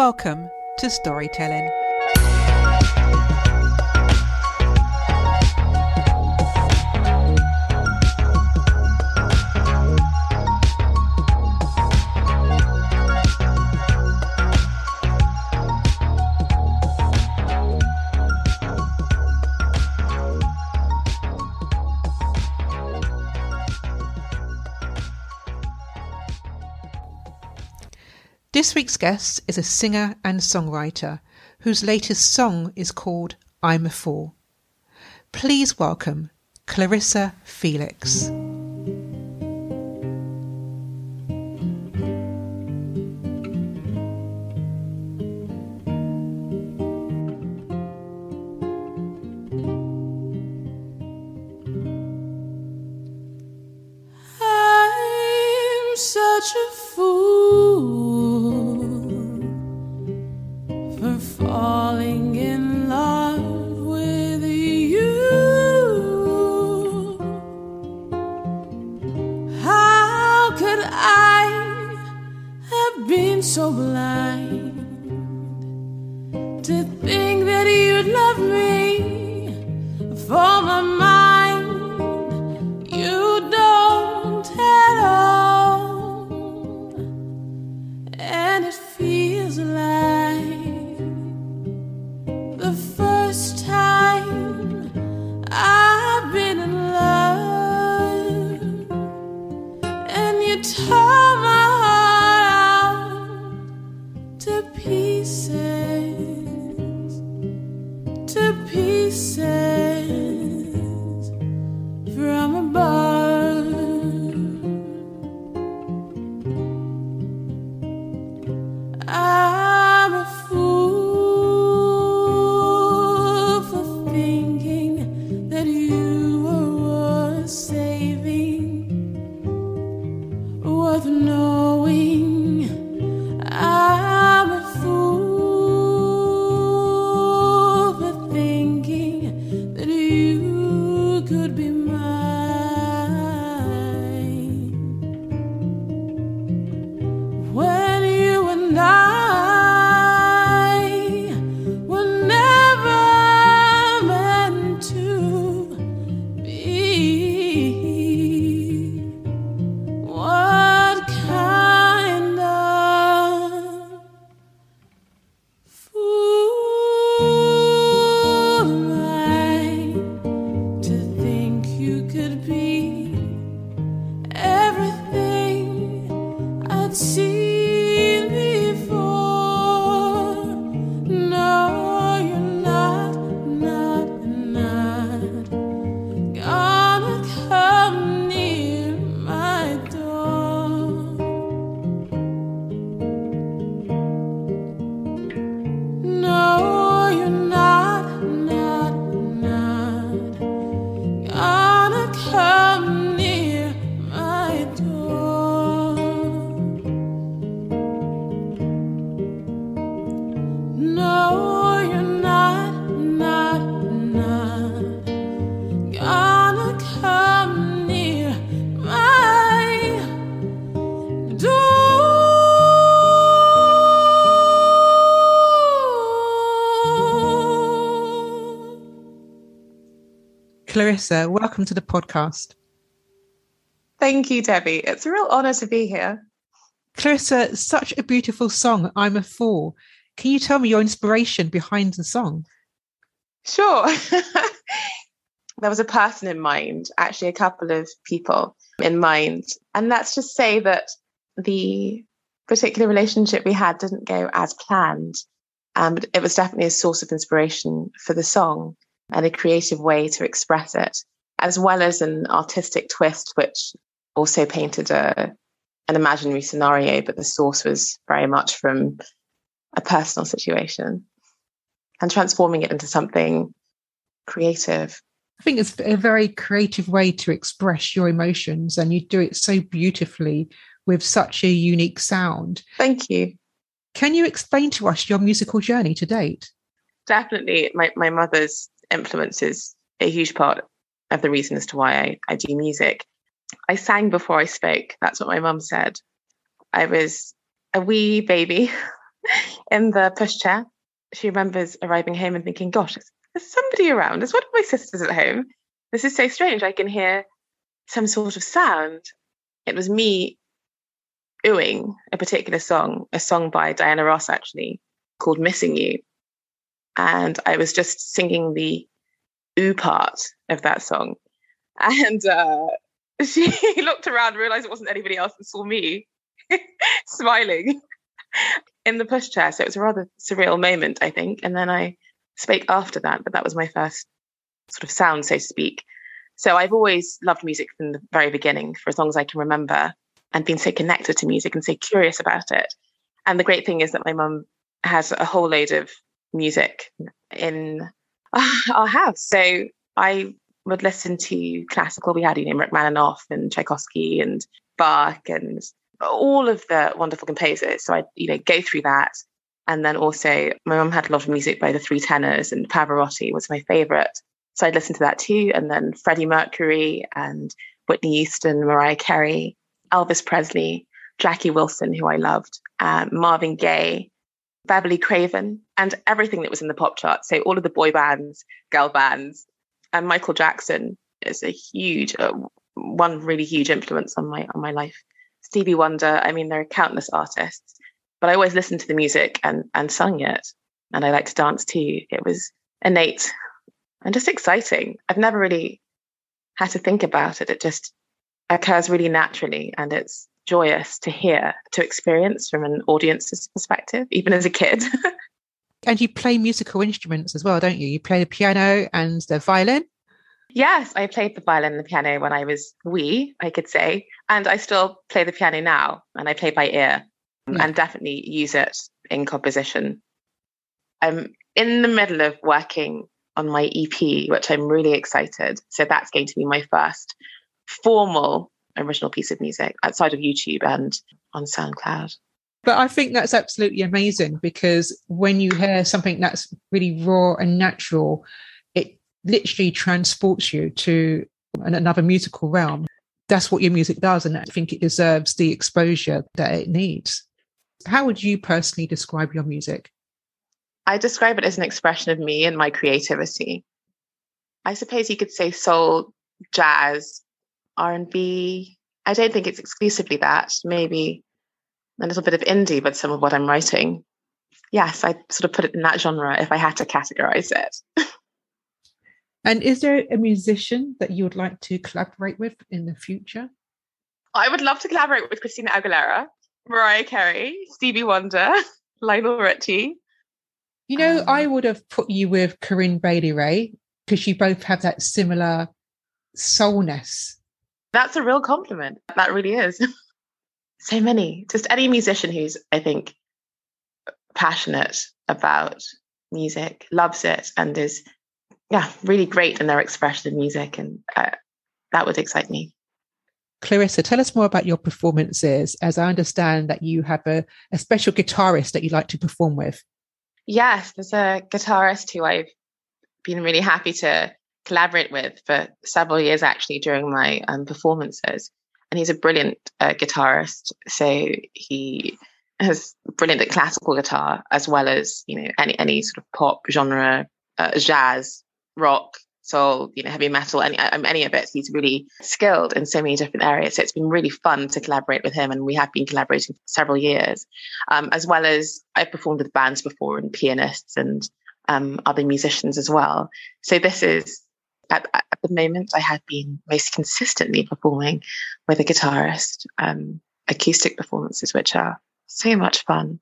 Welcome to Storytelling. This week's guest is a singer and songwriter whose latest song is called I'm a Fool. Please welcome Clarissa Felix. I'm such a fool so blind to think that you'd love me for my saving, worth No, you're not, not, not gonna come near my door. Clarissa, welcome to the podcast. Thank you, Debbie. It's a real honor to be here. Clarissa, such a beautiful song, I'm a Fool. Can you tell me your inspiration behind the song? Sure. there was a person in mind, actually, a couple of people in mind. And let's just say that the particular relationship we had didn't go as planned. Um, but it was definitely a source of inspiration for the song and a creative way to express it, as well as an artistic twist, which also painted a, an imaginary scenario, but the source was very much from a personal situation and transforming it into something creative. I think it's a very creative way to express your emotions, and you do it so beautifully with such a unique sound. Thank you. Can you explain to us your musical journey to date? Definitely, my, my mother's influence is a huge part of the reason as to why I, I do music. I sang before I spoke. That's what my mum said. I was a wee baby in the pushchair. She remembers arriving home and thinking, gosh, there's somebody around. There's one of my sisters at home. This is so strange. I can hear some sort of sound. It was me oohing a particular song, a song by Diana Ross, actually, called Missing You. And I was just singing the ooh part of that song. And uh, she looked around, realized it wasn't anybody else, and saw me smiling in the pushchair. So it was a rather surreal moment, I think. And then I spoke after that, but that was my first sort of sound, so to speak. So I've always loved music from the very beginning, for as long as I can remember, and been so connected to music and so curious about it. And the great thing is that my mum has a whole load of music in our house. So I would listen to classical. We had, you know, Rachmaninoff and Tchaikovsky and Bach and all of the wonderful composers. So I, you know, go through that. And then also my mum had a lot of music by the three tenors and Pavarotti was my favorite. So I'd listen to that too. And then Freddie Mercury and Whitney Houston, Mariah Carey, Elvis Presley, Jackie Wilson, who I loved, um, Marvin Gaye, Beverly Craven, and everything that was in the pop chart. So all of the boy bands, girl bands, and Michael Jackson is a huge, uh, one really huge influence on my on my life. Stevie Wonder. I mean, there are countless artists, but I always listened to the music and and sung it, and I like to dance too. It was innate and just exciting. I've never really had to think about it. It just occurs really naturally, and it's joyous to hear, to experience from an audience's perspective, even as a kid. and you play musical instruments as well, don't you? You play the piano and the violin. Yes, I played the violin and the piano when I was wee, I could say. And I still play the piano now, and I play by ear yeah. and definitely use it in composition. I'm in the middle of working on my EP, which I'm really excited. So that's going to be my first formal original piece of music outside of YouTube and on SoundCloud. But I think that's absolutely amazing because when you hear something that's really raw and natural, literally transports you to another musical realm. That's what your music does. And I think it deserves the exposure that it needs. How would you personally describe your music? I describe it as an expression of me and my creativity. I suppose you could say soul, jazz, R&B. I don't think it's exclusively that. Maybe a little bit of indie with some of what I'm writing. Yes, I sort of put it in that genre if I had to categorize it. and is there a musician that you would like to collaborate with in the future? I would love to collaborate with Christina Aguilera, Mariah Carey, Stevie Wonder, Lionel Richie. You know, um, I would have put you with Corinne Bailey Rae because you both have that similar soulness that's a real compliment. That really is. so many. Just any musician who's, I think, passionate about music, loves it, and is, yeah, really great in their expression of music. And uh, that would excite me. Clarissa, tell us more about your performances, as I understand that you have a, a special guitarist that you like to perform with. Yes, there's a guitarist who I've been really happy to collaborate with for several years actually during my um, performances. And he's a brilliant uh, guitarist. So he has brilliant at classical guitar as well as you know any any sort of pop genre, uh, jazz, rock, soul, you know, heavy metal, any um, any of it. He's really skilled in so many different areas. So it's been really fun to collaborate with him, and we have been collaborating for several years, um, as well as I've performed with bands before and pianists and um, other musicians as well. So this is at, at, the moment, I have been most consistently performing with a guitarist, um, acoustic performances, which are so much fun.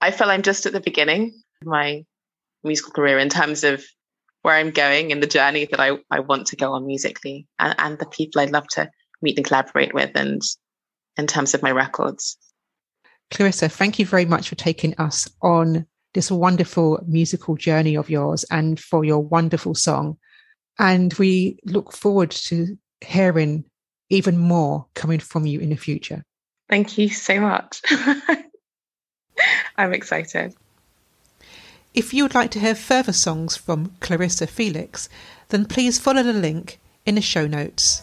I feel I'm just at the beginning of my musical career in terms of where I'm going and the journey that I, I want to go on musically and, and the people I'd love to meet and collaborate with and in terms of my records. Clarissa, thank you very much for taking us on this wonderful musical journey of yours and for your wonderful song. And we look forward to hearing even more coming from you in the future. Thank you so much. I'm excited. If you would like to hear further songs from Clarissa Felix, then please follow the link in the show notes.